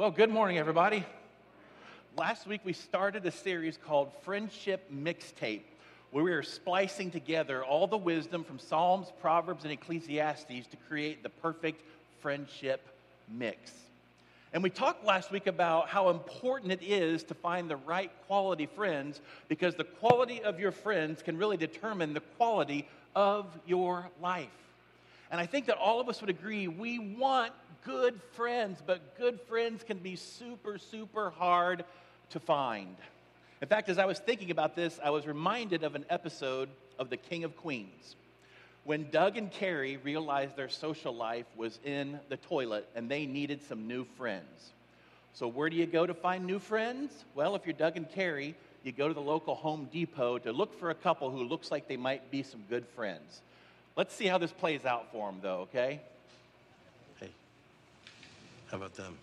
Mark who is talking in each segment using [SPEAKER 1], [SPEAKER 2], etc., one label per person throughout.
[SPEAKER 1] Well, good morning, everybody. Last week we started a series called Friendship Mixtape, where we are splicing together all the wisdom from Psalms, Proverbs, and Ecclesiastes to create the perfect friendship mix. And we talked last week about how important it is to find the right quality friends because the quality of your friends can really determine the quality of your life. And I think that all of us would agree we want good friends, but good friends can be super, super hard to find. In fact, as I was thinking about this, I was reminded of an episode of The King of Queens when Doug and Carrie realized their social life was in the toilet and they needed some new friends. So, where do you go to find new friends? Well, if you're Doug and Carrie, you go to the local Home Depot to look for a couple who looks like they might be some good friends. Let's see how this plays out for them, though, okay?
[SPEAKER 2] Hey, how about them?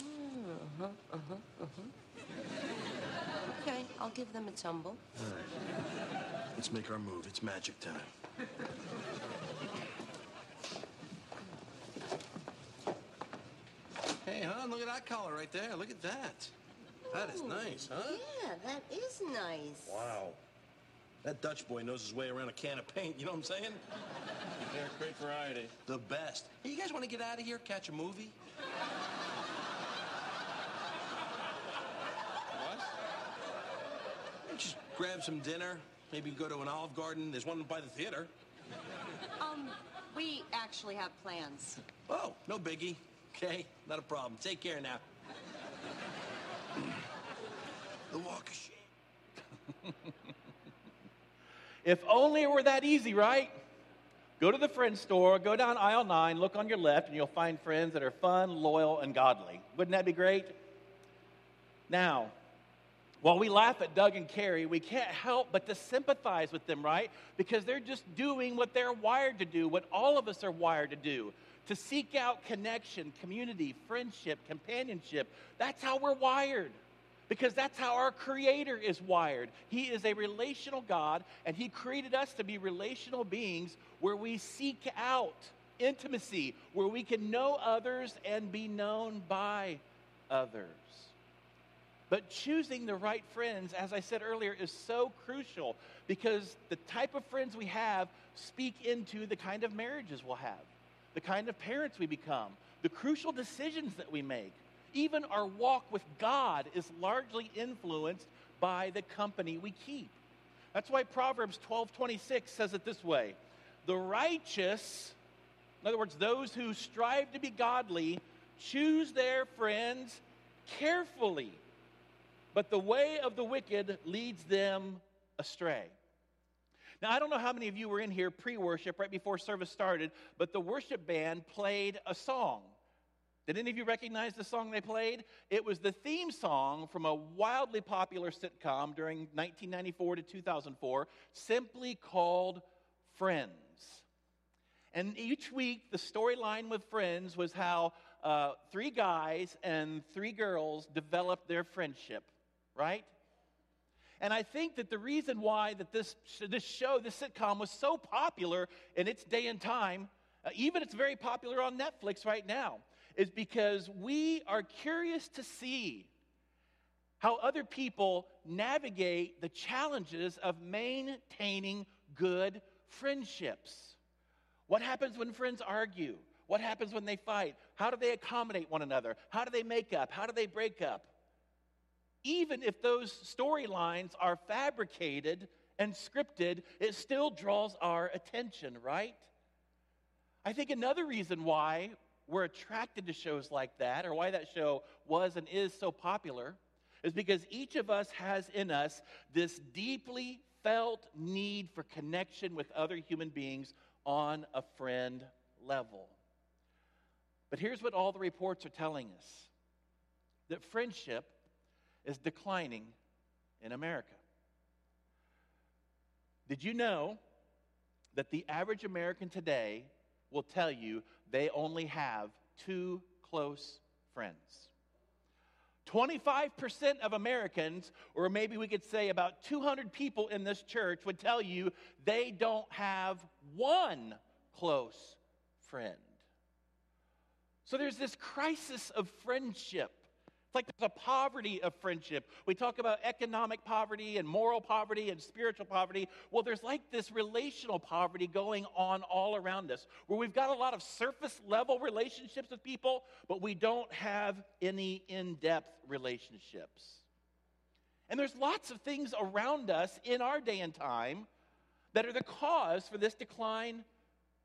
[SPEAKER 3] Uh-huh, uh-huh, uh-huh. Okay, I'll give them a tumble.
[SPEAKER 2] All right. Let's make our move. It's magic time. Hey, hon, look at that collar right there. Look at that. That is nice, huh?
[SPEAKER 3] Yeah, that is nice.
[SPEAKER 2] Wow. That Dutch boy knows his way around a can of paint, you know what I'm saying?
[SPEAKER 4] Yeah, great variety.
[SPEAKER 2] The best. Hey, you guys want to get out of here, catch a movie?
[SPEAKER 4] What?
[SPEAKER 2] Just grab some dinner. Maybe go to an Olive Garden. There's one by the theater.
[SPEAKER 5] Um, we actually have plans.
[SPEAKER 2] Oh, no biggie. Okay, not a problem. Take care now. the walk of shame.
[SPEAKER 1] If only it were that easy, right? Go to the friend store, go down aisle nine, look on your left, and you'll find friends that are fun, loyal, and godly. Wouldn't that be great? Now, while we laugh at Doug and Carrie, we can't help but to sympathize with them, right? Because they're just doing what they're wired to do, what all of us are wired to do to seek out connection, community, friendship, companionship. That's how we're wired. Because that's how our Creator is wired. He is a relational God, and He created us to be relational beings where we seek out intimacy, where we can know others and be known by others. But choosing the right friends, as I said earlier, is so crucial because the type of friends we have speak into the kind of marriages we'll have, the kind of parents we become, the crucial decisions that we make. Even our walk with God is largely influenced by the company we keep. That's why Proverbs 12:26 says it this way: "The righteous, in other words, those who strive to be godly, choose their friends carefully, but the way of the wicked leads them astray." Now, I don't know how many of you were in here pre worship, right before service started, but the worship band played a song. Did any of you recognize the song they played? It was the theme song from a wildly popular sitcom during 1994 to 2004, simply called Friends. And each week, the storyline with Friends was how uh, three guys and three girls developed their friendship, right? And I think that the reason why that this, this show, this sitcom, was so popular in its day and time, uh, even it's very popular on Netflix right now, is because we are curious to see how other people navigate the challenges of maintaining good friendships. What happens when friends argue? What happens when they fight? How do they accommodate one another? How do they make up? How do they break up? Even if those storylines are fabricated and scripted, it still draws our attention, right? I think another reason why we're attracted to shows like that, or why that show was and is so popular, is because each of us has in us this deeply felt need for connection with other human beings on a friend level. But here's what all the reports are telling us that friendship is declining in America. Did you know that the average American today will tell you they only have two close friends. 25% of Americans, or maybe we could say about 200 people in this church, would tell you they don't have one close friend. So there's this crisis of friendship like there's a poverty of friendship. We talk about economic poverty and moral poverty and spiritual poverty. Well, there's like this relational poverty going on all around us where we've got a lot of surface level relationships with people, but we don't have any in depth relationships. And there's lots of things around us in our day and time that are the cause for this decline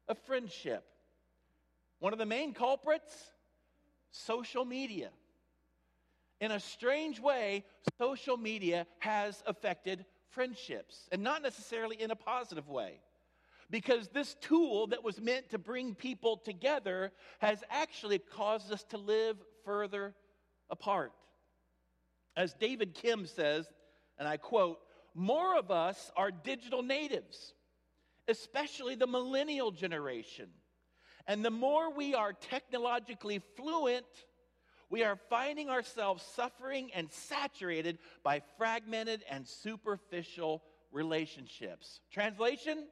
[SPEAKER 1] of friendship. One of the main culprits social media. In a strange way, social media has affected friendships, and not necessarily in a positive way. Because this tool that was meant to bring people together has actually caused us to live further apart. As David Kim says, and I quote, more of us are digital natives, especially the millennial generation. And the more we are technologically fluent, we are finding ourselves suffering and saturated by fragmented and superficial relationships. Translation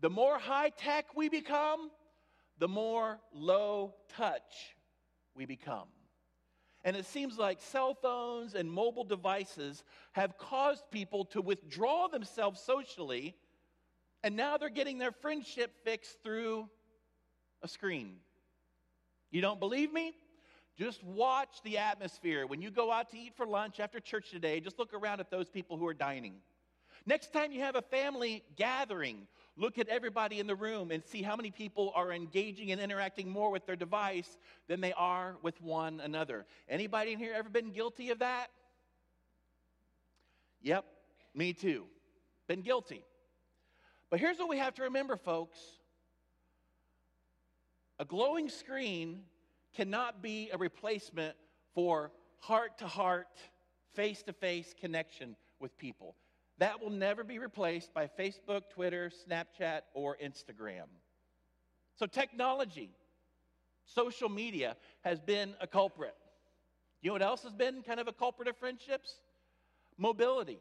[SPEAKER 1] The more high tech we become, the more low touch we become. And it seems like cell phones and mobile devices have caused people to withdraw themselves socially, and now they're getting their friendship fixed through a screen. You don't believe me? Just watch the atmosphere. When you go out to eat for lunch after church today, just look around at those people who are dining. Next time you have a family gathering, look at everybody in the room and see how many people are engaging and interacting more with their device than they are with one another. Anybody in here ever been guilty of that? Yep, me too. Been guilty. But here's what we have to remember, folks a glowing screen cannot be a replacement for heart to heart, face to face connection with people. That will never be replaced by Facebook, Twitter, Snapchat, or Instagram. So, technology, social media has been a culprit. You know what else has been kind of a culprit of friendships? Mobility.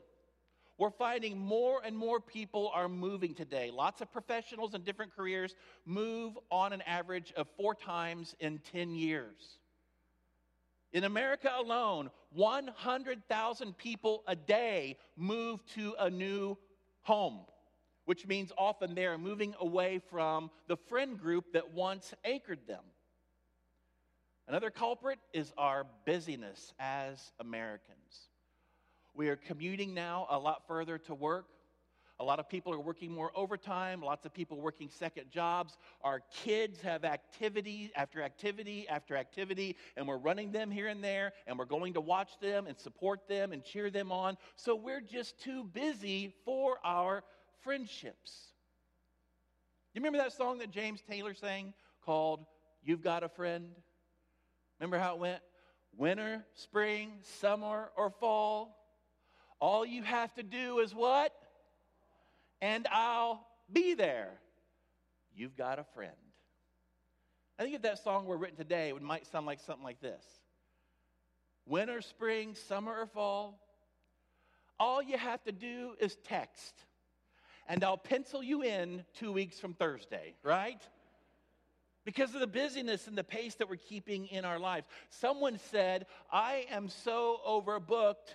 [SPEAKER 1] We're finding more and more people are moving today. Lots of professionals in different careers move on an average of four times in 10 years. In America alone, 100,000 people a day move to a new home, which means often they are moving away from the friend group that once anchored them. Another culprit is our busyness as Americans. We are commuting now a lot further to work. A lot of people are working more overtime, lots of people working second jobs. Our kids have activity after activity after activity, and we're running them here and there, and we're going to watch them and support them and cheer them on. So we're just too busy for our friendships. You remember that song that James Taylor sang called You've Got a Friend? Remember how it went? Winter, spring, summer, or fall. All you have to do is what? and I'll be there. You've got a friend. I think if that song were written today, it might sound like something like this Winter, spring, summer, or fall, all you have to do is text, and I'll pencil you in two weeks from Thursday, right? Because of the busyness and the pace that we're keeping in our lives. Someone said, I am so overbooked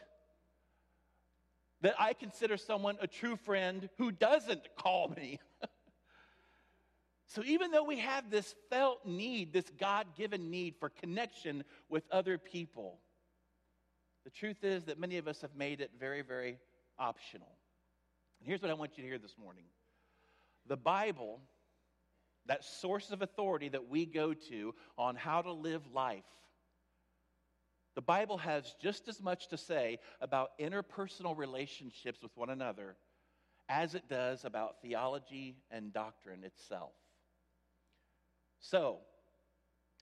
[SPEAKER 1] that I consider someone a true friend who doesn't call me. so even though we have this felt need, this God given need for connection with other people, the truth is that many of us have made it very, very optional. And here's what I want you to hear this morning the Bible, that source of authority that we go to on how to live life, the Bible has just as much to say about interpersonal relationships with one another as it does about theology and doctrine itself. So,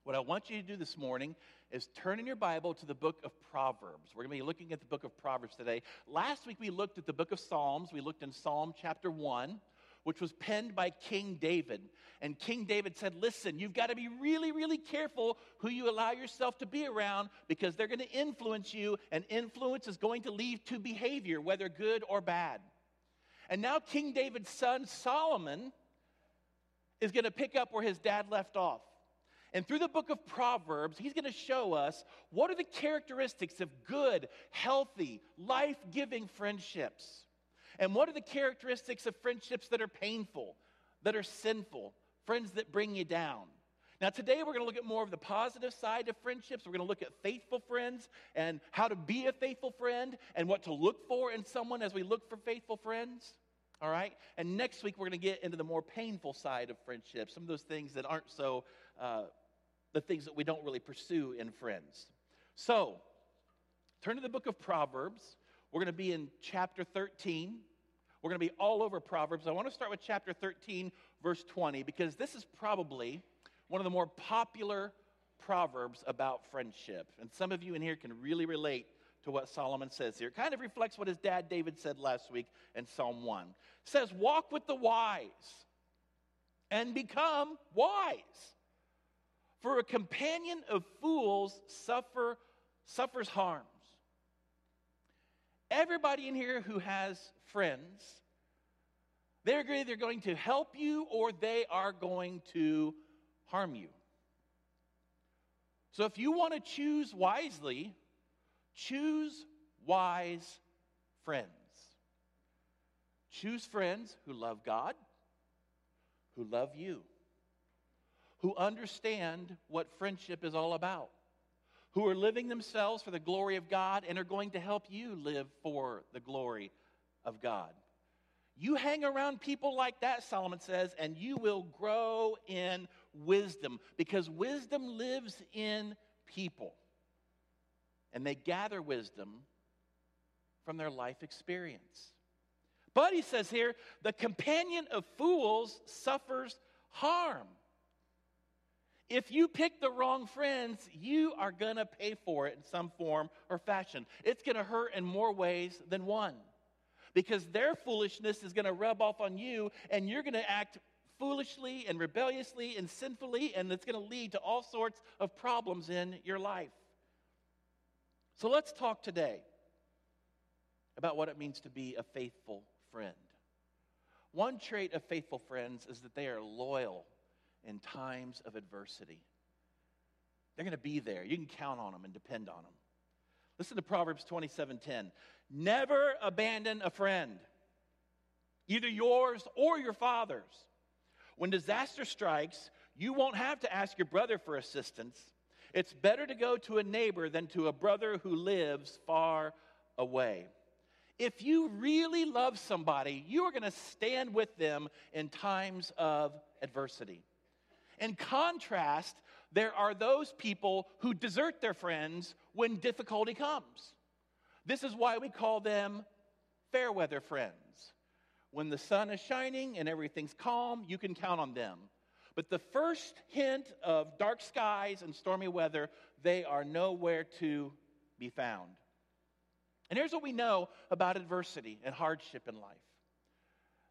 [SPEAKER 1] what I want you to do this morning is turn in your Bible to the book of Proverbs. We're going to be looking at the book of Proverbs today. Last week we looked at the book of Psalms. We looked in Psalm chapter 1 which was penned by King David. And King David said, Listen, you've got to be really, really careful who you allow yourself to be around because they're going to influence you, and influence is going to lead to behavior, whether good or bad. And now King David's son, Solomon, is going to pick up where his dad left off. And through the book of Proverbs, he's going to show us what are the characteristics of good, healthy, life giving friendships. And what are the characteristics of friendships that are painful, that are sinful, friends that bring you down. Now, today we're going to look at more of the positive side of friendships. We're going to look at faithful friends and how to be a faithful friend and what to look for in someone as we look for faithful friends. All right? And next week we're going to get into the more painful side of friendships, some of those things that aren't so, uh, the things that we don't really pursue in friends. So, turn to the book of Proverbs. We're going to be in chapter 13. We're going to be all over Proverbs. I want to start with chapter 13, verse 20, because this is probably one of the more popular proverbs about friendship. And some of you in here can really relate to what Solomon says here. It kind of reflects what his dad David said last week in Psalm 1. It says, Walk with the wise and become wise. For a companion of fools suffer, suffers harms. Everybody in here who has friends, they're either going to help you or they are going to harm you. So if you want to choose wisely, choose wise friends. Choose friends who love God, who love you, who understand what friendship is all about who are living themselves for the glory of God and are going to help you live for the glory of God. You hang around people like that, Solomon says, and you will grow in wisdom because wisdom lives in people. And they gather wisdom from their life experience. But he says here, the companion of fools suffers harm. If you pick the wrong friends, you are going to pay for it in some form or fashion. It's going to hurt in more ways than one because their foolishness is going to rub off on you and you're going to act foolishly and rebelliously and sinfully, and it's going to lead to all sorts of problems in your life. So let's talk today about what it means to be a faithful friend. One trait of faithful friends is that they are loyal in times of adversity. They're going to be there. You can count on them and depend on them. Listen to Proverbs 27:10. Never abandon a friend, either yours or your father's. When disaster strikes, you won't have to ask your brother for assistance. It's better to go to a neighbor than to a brother who lives far away. If you really love somebody, you are going to stand with them in times of adversity. In contrast, there are those people who desert their friends when difficulty comes. This is why we call them fair weather friends. When the sun is shining and everything's calm, you can count on them. But the first hint of dark skies and stormy weather, they are nowhere to be found. And here's what we know about adversity and hardship in life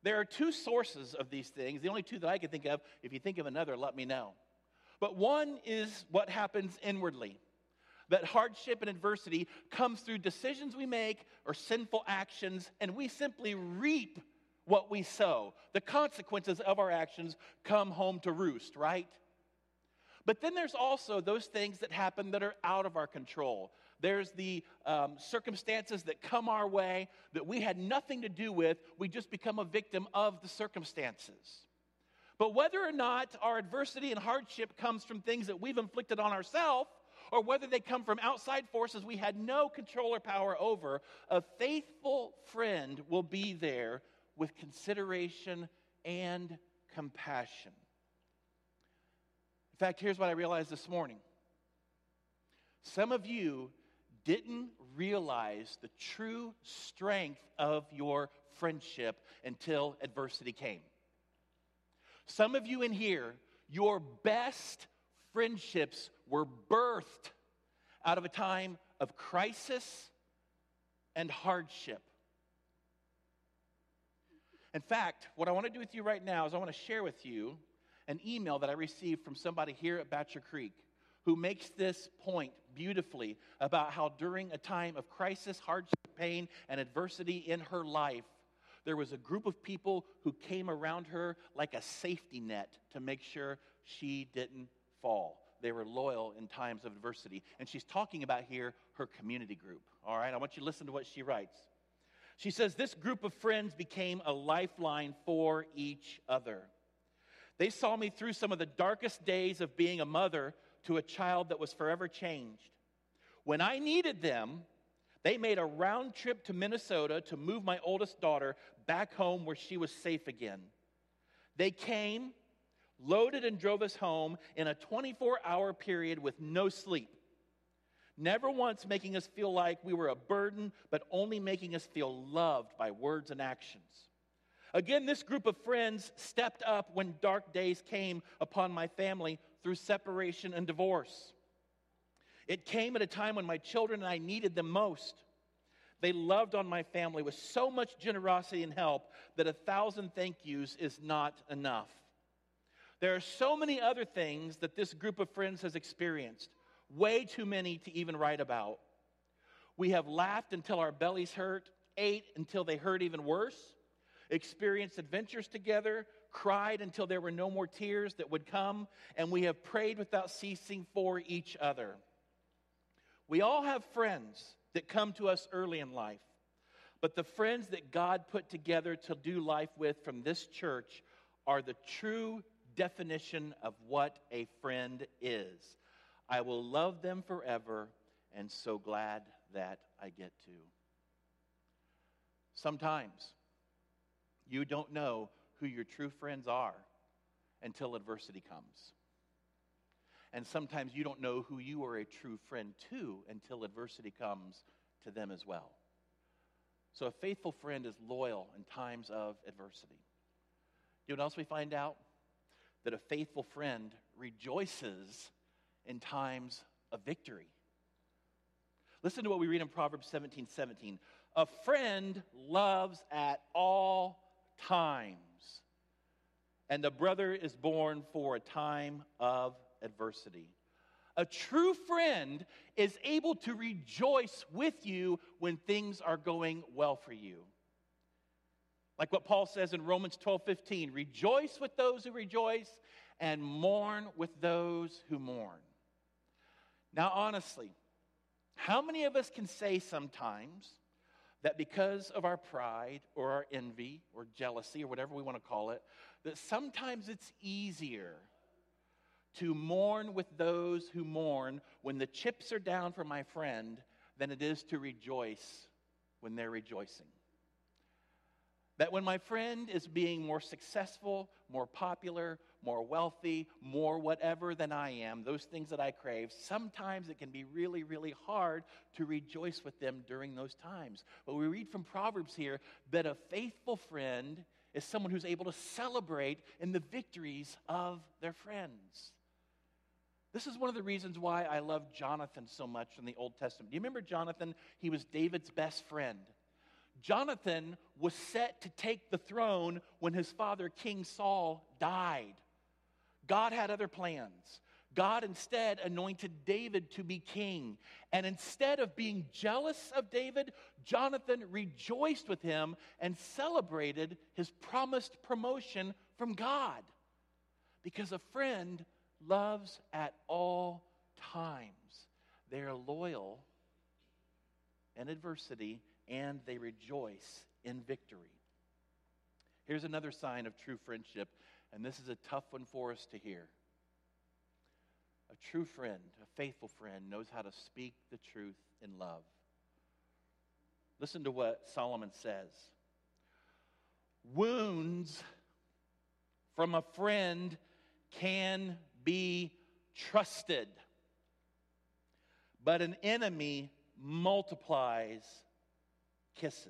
[SPEAKER 1] there are two sources of these things, the only two that I can think of. If you think of another, let me know. But one is what happens inwardly. That hardship and adversity comes through decisions we make or sinful actions, and we simply reap what we sow. The consequences of our actions come home to roost, right? But then there's also those things that happen that are out of our control. There's the um, circumstances that come our way that we had nothing to do with. We just become a victim of the circumstances. But whether or not our adversity and hardship comes from things that we've inflicted on ourselves, or whether they come from outside forces we had no control or power over, a faithful friend will be there with consideration and compassion. In fact, here's what I realized this morning. Some of you didn't realize the true strength of your friendship until adversity came. Some of you in here, your best friendships were birthed out of a time of crisis and hardship. In fact, what I want to do with you right now is I want to share with you an email that I received from somebody here at Batcher Creek who makes this point beautifully about how during a time of crisis, hardship, pain, and adversity in her life, there was a group of people who came around her like a safety net to make sure she didn't fall. they were loyal in times of adversity. And she's talking about here her community group. All right, I want you to listen to what she writes. She says, This group of friends became a lifeline for each other. They saw me through some of the darkest days of being a mother to a child that was forever changed. When I needed them, they made a round trip to Minnesota to move my oldest daughter back home where she was safe again. They came, loaded, and drove us home in a 24 hour period with no sleep. Never once making us feel like we were a burden, but only making us feel loved by words and actions. Again, this group of friends stepped up when dark days came upon my family through separation and divorce. It came at a time when my children and I needed them most. They loved on my family with so much generosity and help that a thousand thank yous is not enough. There are so many other things that this group of friends has experienced, way too many to even write about. We have laughed until our bellies hurt, ate until they hurt even worse, experienced adventures together, cried until there were no more tears that would come, and we have prayed without ceasing for each other. We all have friends that come to us early in life, but the friends that God put together to do life with from this church are the true definition of what a friend is. I will love them forever, and so glad that I get to. Sometimes you don't know who your true friends are until adversity comes. And sometimes you don't know who you are a true friend to until adversity comes to them as well. So a faithful friend is loyal in times of adversity. You know what else we find out? That a faithful friend rejoices in times of victory. Listen to what we read in Proverbs 17 17. A friend loves at all times, and a brother is born for a time of adversity. A true friend is able to rejoice with you when things are going well for you. Like what Paul says in Romans 12 15 rejoice with those who rejoice and mourn with those who mourn. Now, honestly, how many of us can say sometimes that because of our pride or our envy or jealousy or whatever we want to call it, that sometimes it's easier to mourn with those who mourn when the chips are down for my friend than it is to rejoice when they're rejoicing. That when my friend is being more successful, more popular, more wealthy, more whatever than I am, those things that I crave, sometimes it can be really, really hard to rejoice with them during those times. But we read from Proverbs here that a faithful friend is someone who's able to celebrate in the victories of their friends. This is one of the reasons why I love Jonathan so much in the Old Testament. Do you remember Jonathan? He was David's best friend. Jonathan was set to take the throne when his father, King Saul, died. God had other plans. God instead anointed David to be king. And instead of being jealous of David, Jonathan rejoiced with him and celebrated his promised promotion from God. Because a friend loves at all times. They are loyal in adversity and they rejoice in victory. Here's another sign of true friendship, and this is a tough one for us to hear. A true friend, a faithful friend, knows how to speak the truth in love. Listen to what Solomon says Wounds from a friend can be trusted. But an enemy multiplies kisses.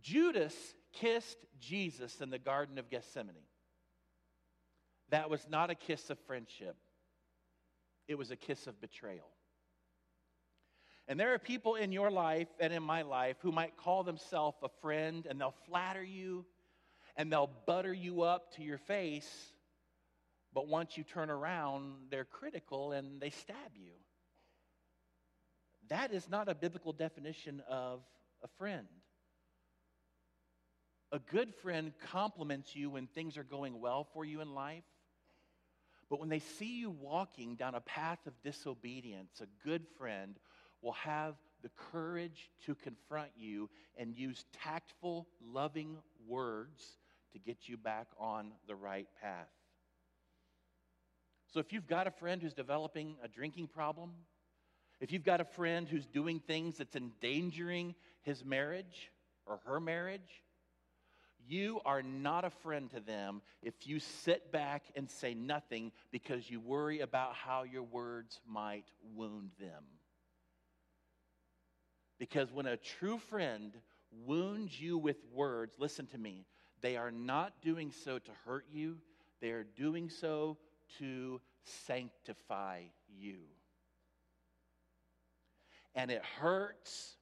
[SPEAKER 1] Judas kissed Jesus in the Garden of Gethsemane. That was not a kiss of friendship, it was a kiss of betrayal. And there are people in your life and in my life who might call themselves a friend and they'll flatter you and they'll butter you up to your face but once you turn around, they're critical and they stab you. That is not a biblical definition of a friend. A good friend compliments you when things are going well for you in life, But when they see you walking down a path of disobedience, a good friend will have the courage to confront you and use tactful, loving words to get you back on the right path. So if you've got a friend who's developing a drinking problem, if you've got a friend who's doing things that's endangering his marriage or her marriage, you are not a friend to them if you sit back and say nothing because you worry about how your words might wound them. Because when a true friend wounds you with words, listen to me, they are not doing so to hurt you, they are doing so to sanctify you. And it hurts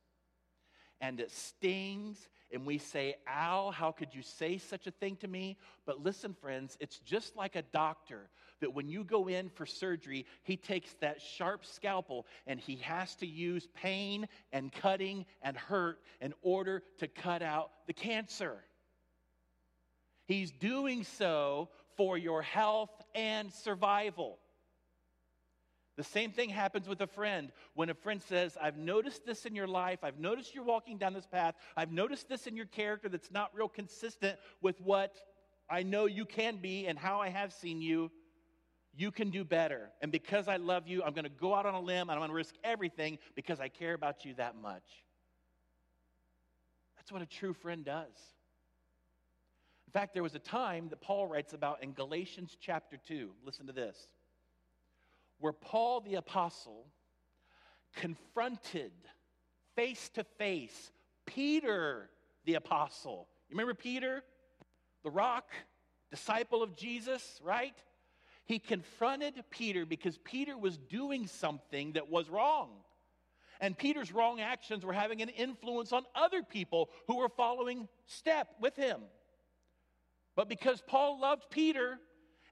[SPEAKER 1] and it stings, and we say, Ow, how could you say such a thing to me? But listen, friends, it's just like a doctor that when you go in for surgery, he takes that sharp scalpel and he has to use pain and cutting and hurt in order to cut out the cancer. He's doing so for your health and survival. The same thing happens with a friend. When a friend says, I've noticed this in your life, I've noticed you're walking down this path, I've noticed this in your character that's not real consistent with what I know you can be and how I have seen you, you can do better. And because I love you, I'm going to go out on a limb and I'm going to risk everything because I care about you that much. That's what a true friend does. In fact, there was a time that Paul writes about in Galatians chapter 2. Listen to this where Paul the Apostle confronted face to face Peter the Apostle. You remember Peter, the rock, disciple of Jesus, right? He confronted Peter because Peter was doing something that was wrong. And Peter's wrong actions were having an influence on other people who were following step with him. But because Paul loved Peter,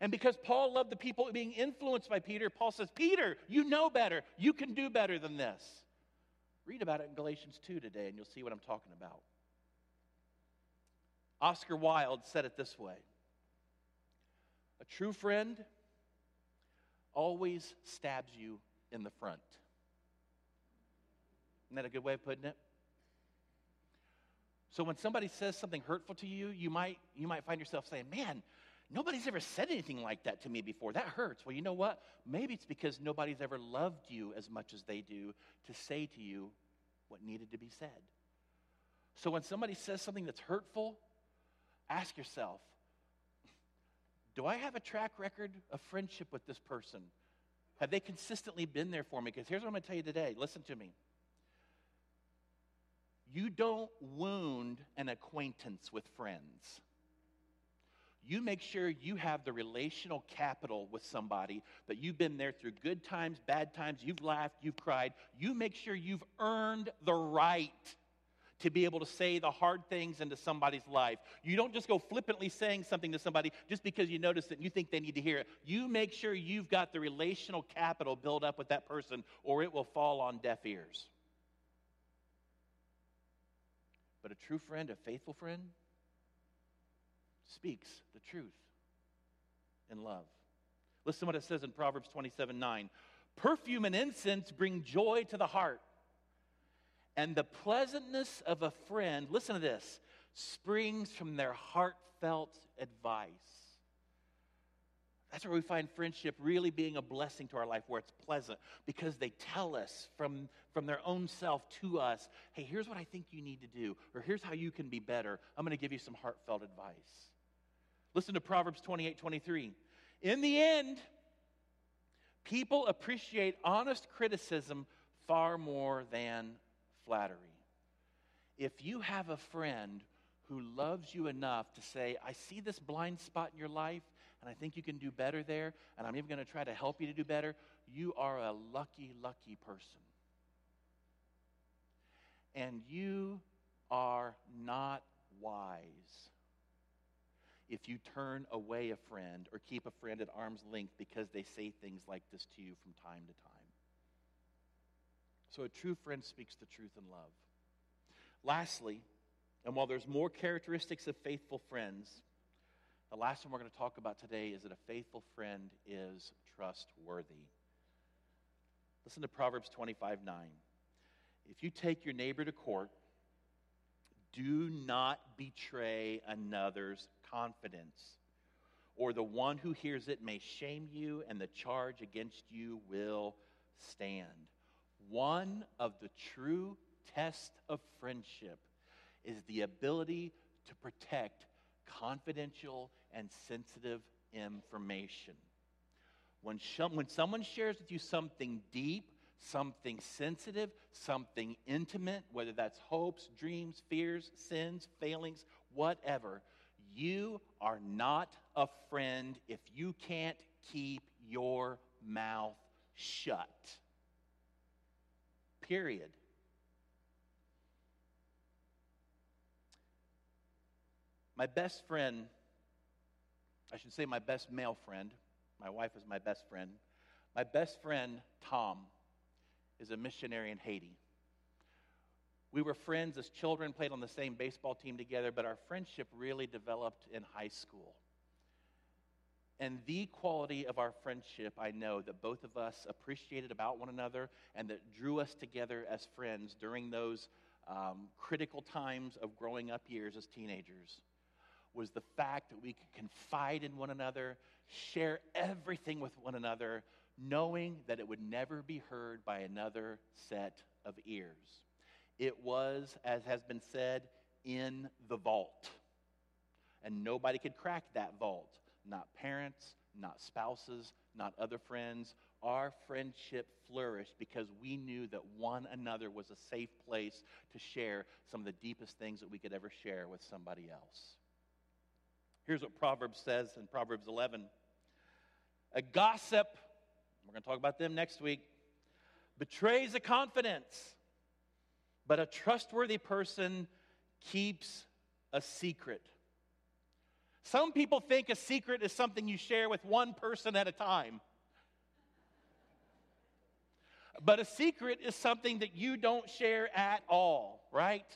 [SPEAKER 1] and because Paul loved the people being influenced by Peter, Paul says, Peter, you know better. You can do better than this. Read about it in Galatians 2 today, and you'll see what I'm talking about. Oscar Wilde said it this way A true friend always stabs you in the front. Isn't that a good way of putting it? So when somebody says something hurtful to you, you might, you might find yourself saying, Man, Nobody's ever said anything like that to me before. That hurts. Well, you know what? Maybe it's because nobody's ever loved you as much as they do to say to you what needed to be said. So when somebody says something that's hurtful, ask yourself Do I have a track record of friendship with this person? Have they consistently been there for me? Because here's what I'm going to tell you today. Listen to me. You don't wound an acquaintance with friends you make sure you have the relational capital with somebody that you've been there through good times, bad times, you've laughed, you've cried. You make sure you've earned the right to be able to say the hard things into somebody's life. You don't just go flippantly saying something to somebody just because you notice it and you think they need to hear it. You make sure you've got the relational capital built up with that person, or it will fall on deaf ears. But a true friend, a faithful friend, speaks the truth in love. Listen to what it says in Proverbs 27 9. Perfume and incense bring joy to the heart, and the pleasantness of a friend, listen to this, springs from their heartfelt advice. That's where we find friendship really being a blessing to our life, where it's pleasant, because they tell us from, from their own self to us, hey, here's what I think you need to do, or here's how you can be better. I'm going to give you some heartfelt advice. Listen to Proverbs 28 23. In the end, people appreciate honest criticism far more than flattery. If you have a friend who loves you enough to say, I see this blind spot in your life, and I think you can do better there, and I'm even going to try to help you to do better, you are a lucky, lucky person. And you are not wise if you turn away a friend or keep a friend at arm's length because they say things like this to you from time to time. So a true friend speaks the truth in love. Lastly, and while there's more characteristics of faithful friends, The last one we're going to talk about today is that a faithful friend is trustworthy. Listen to Proverbs 25 9. If you take your neighbor to court, do not betray another's confidence, or the one who hears it may shame you, and the charge against you will stand. One of the true tests of friendship is the ability to protect confidential and sensitive information. When, when someone shares with you something deep, something sensitive, something intimate, whether that's hopes, dreams, fears, sins, failings, whatever, you are not a friend if you can't keep your mouth shut. Period. My best friend, I should say my best male friend, my wife is my best friend. My best friend, Tom, is a missionary in Haiti. We were friends as children, played on the same baseball team together, but our friendship really developed in high school. And the quality of our friendship, I know that both of us appreciated about one another and that drew us together as friends during those um, critical times of growing up years as teenagers was the fact that we could confide in one another, share everything with one another, knowing that it would never be heard by another set of ears. It was, as has been said, in the vault. And nobody could crack that vault. Not parents, not spouses, not other friends. Our friendship flourished because we knew that one another was a safe place to share some of the deepest things that we could ever share with somebody else. Here's what Proverbs says in Proverbs 11 A gossip, we're going to talk about them next week, betrays a confidence, but a trustworthy person keeps a secret. Some people think a secret is something you share with one person at a time. But a secret is something that you don't share at all, right?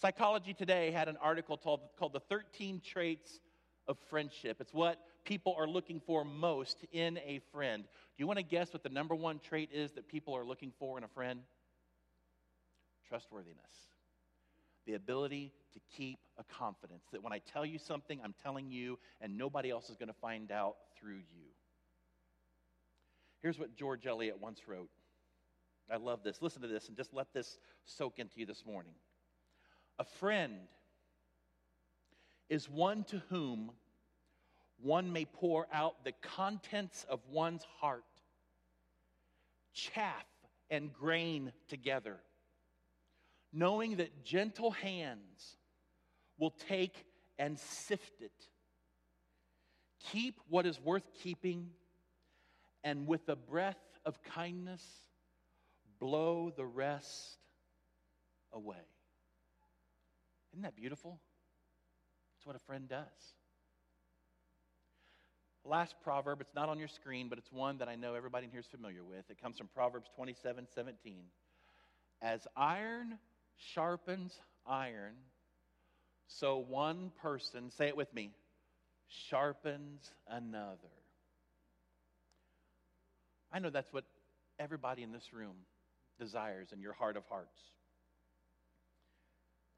[SPEAKER 1] Psychology Today had an article called, called The 13 Traits of Friendship. It's what people are looking for most in a friend. Do you want to guess what the number one trait is that people are looking for in a friend? Trustworthiness. The ability to keep a confidence that when I tell you something, I'm telling you, and nobody else is going to find out through you. Here's what George Eliot once wrote. I love this. Listen to this and just let this soak into you this morning. A friend is one to whom one may pour out the contents of one's heart, chaff and grain together, knowing that gentle hands will take and sift it. Keep what is worth keeping, and with a breath of kindness, blow the rest away. Isn't that beautiful? It's what a friend does. Last proverb, it's not on your screen, but it's one that I know everybody in here is familiar with. It comes from Proverbs 27 17. As iron sharpens iron, so one person, say it with me, sharpens another. I know that's what everybody in this room desires in your heart of hearts.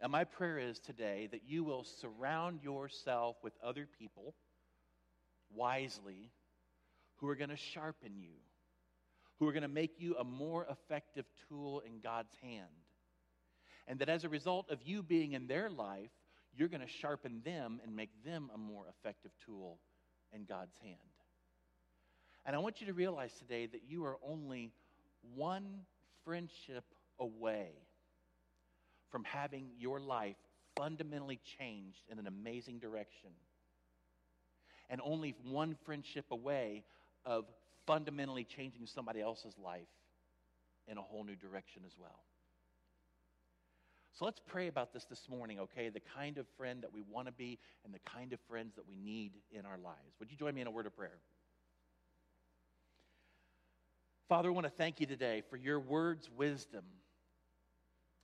[SPEAKER 1] And my prayer is today that you will surround yourself with other people wisely who are going to sharpen you, who are going to make you a more effective tool in God's hand. And that as a result of you being in their life, you're going to sharpen them and make them a more effective tool in God's hand. And I want you to realize today that you are only one friendship away from having your life fundamentally changed in an amazing direction. And only one friendship away of fundamentally changing somebody else's life in a whole new direction as well. So let's pray about this this morning, okay? The kind of friend that we want to be and the kind of friends that we need in our lives. Would you join me in a word of prayer? Father, I want to thank you today for your words' wisdom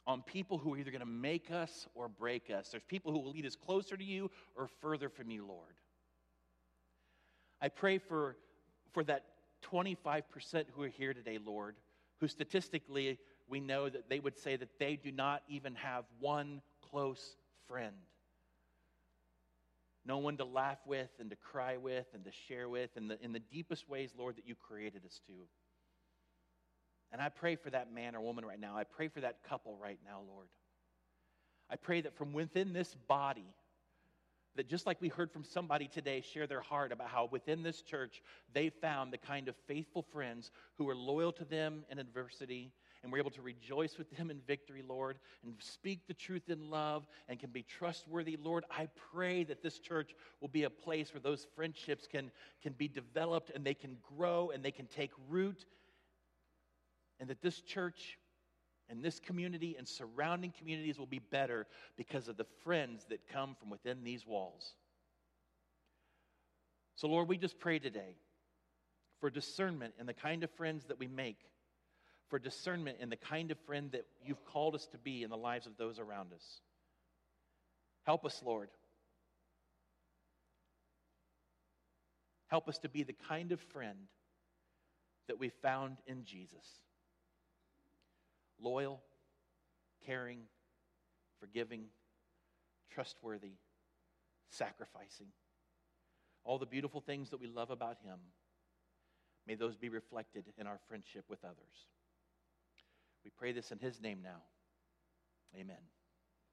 [SPEAKER 1] on people who are either going to make us or break us. There's people who will lead us closer to you or further from you, Lord. I pray for, for that 25% who are here today, Lord, who statistically we know that they would say that they do not even have one close friend. No one to laugh with and to cry with and to share with in the, in the deepest ways, Lord, that you created us to. And I pray for that man or woman right now. I pray for that couple right now, Lord. I pray that from within this body, that just like we heard from somebody today share their heart about how within this church they found the kind of faithful friends who are loyal to them in adversity and we're able to rejoice with them in victory, Lord, and speak the truth in love and can be trustworthy, Lord. I pray that this church will be a place where those friendships can, can be developed and they can grow and they can take root and that this church and this community and surrounding communities will be better because of the friends that come from within these walls. So, Lord, we just pray today for discernment in the kind of friends that we make, for discernment in the kind of friend that you've called us to be in the lives of those around us. Help us, Lord. Help us to be the kind of friend that we found in Jesus loyal, caring, forgiving, trustworthy, sacrificing. All the beautiful things that we love about Him, may those be reflected in our friendship with others. We pray this in His name now. Amen.